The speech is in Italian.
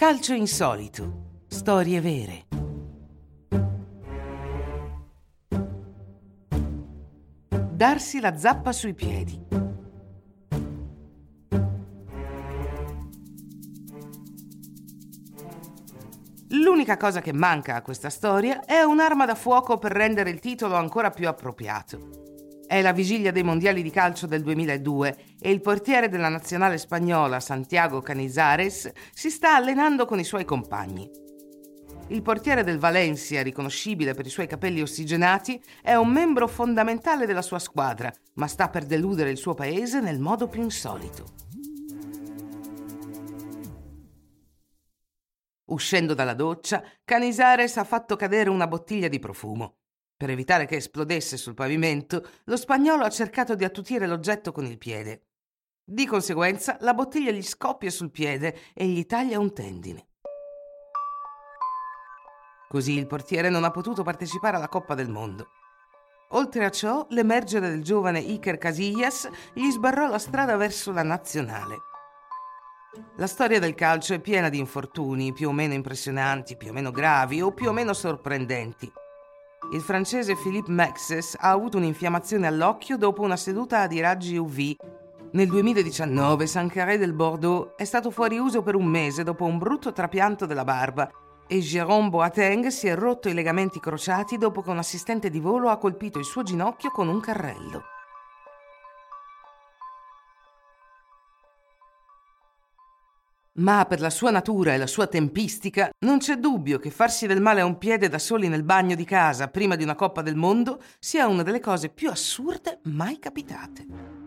Calcio insolito. Storie vere. Darsi la zappa sui piedi. L'unica cosa che manca a questa storia è un'arma da fuoco per rendere il titolo ancora più appropriato. È la vigilia dei mondiali di calcio del 2002 e il portiere della nazionale spagnola Santiago Canizares si sta allenando con i suoi compagni. Il portiere del Valencia, riconoscibile per i suoi capelli ossigenati, è un membro fondamentale della sua squadra, ma sta per deludere il suo paese nel modo più insolito. Uscendo dalla doccia, Canizares ha fatto cadere una bottiglia di profumo. Per evitare che esplodesse sul pavimento, lo spagnolo ha cercato di attutire l'oggetto con il piede. Di conseguenza, la bottiglia gli scoppia sul piede e gli taglia un tendine. Così il portiere non ha potuto partecipare alla Coppa del Mondo. Oltre a ciò, l'emergere del giovane Iker Casillas gli sbarrò la strada verso la nazionale. La storia del calcio è piena di infortuni, più o meno impressionanti, più o meno gravi o più o meno sorprendenti. Il francese Philippe Maxes ha avuto un'infiammazione all'occhio dopo una seduta di raggi UV. Nel 2019 Sancaré del Bordeaux è stato fuori uso per un mese dopo un brutto trapianto della barba e Jérôme Boateng si è rotto i legamenti crociati dopo che un assistente di volo ha colpito il suo ginocchio con un carrello. Ma per la sua natura e la sua tempistica non c'è dubbio che farsi del male a un piede da soli nel bagno di casa prima di una Coppa del Mondo sia una delle cose più assurde mai capitate.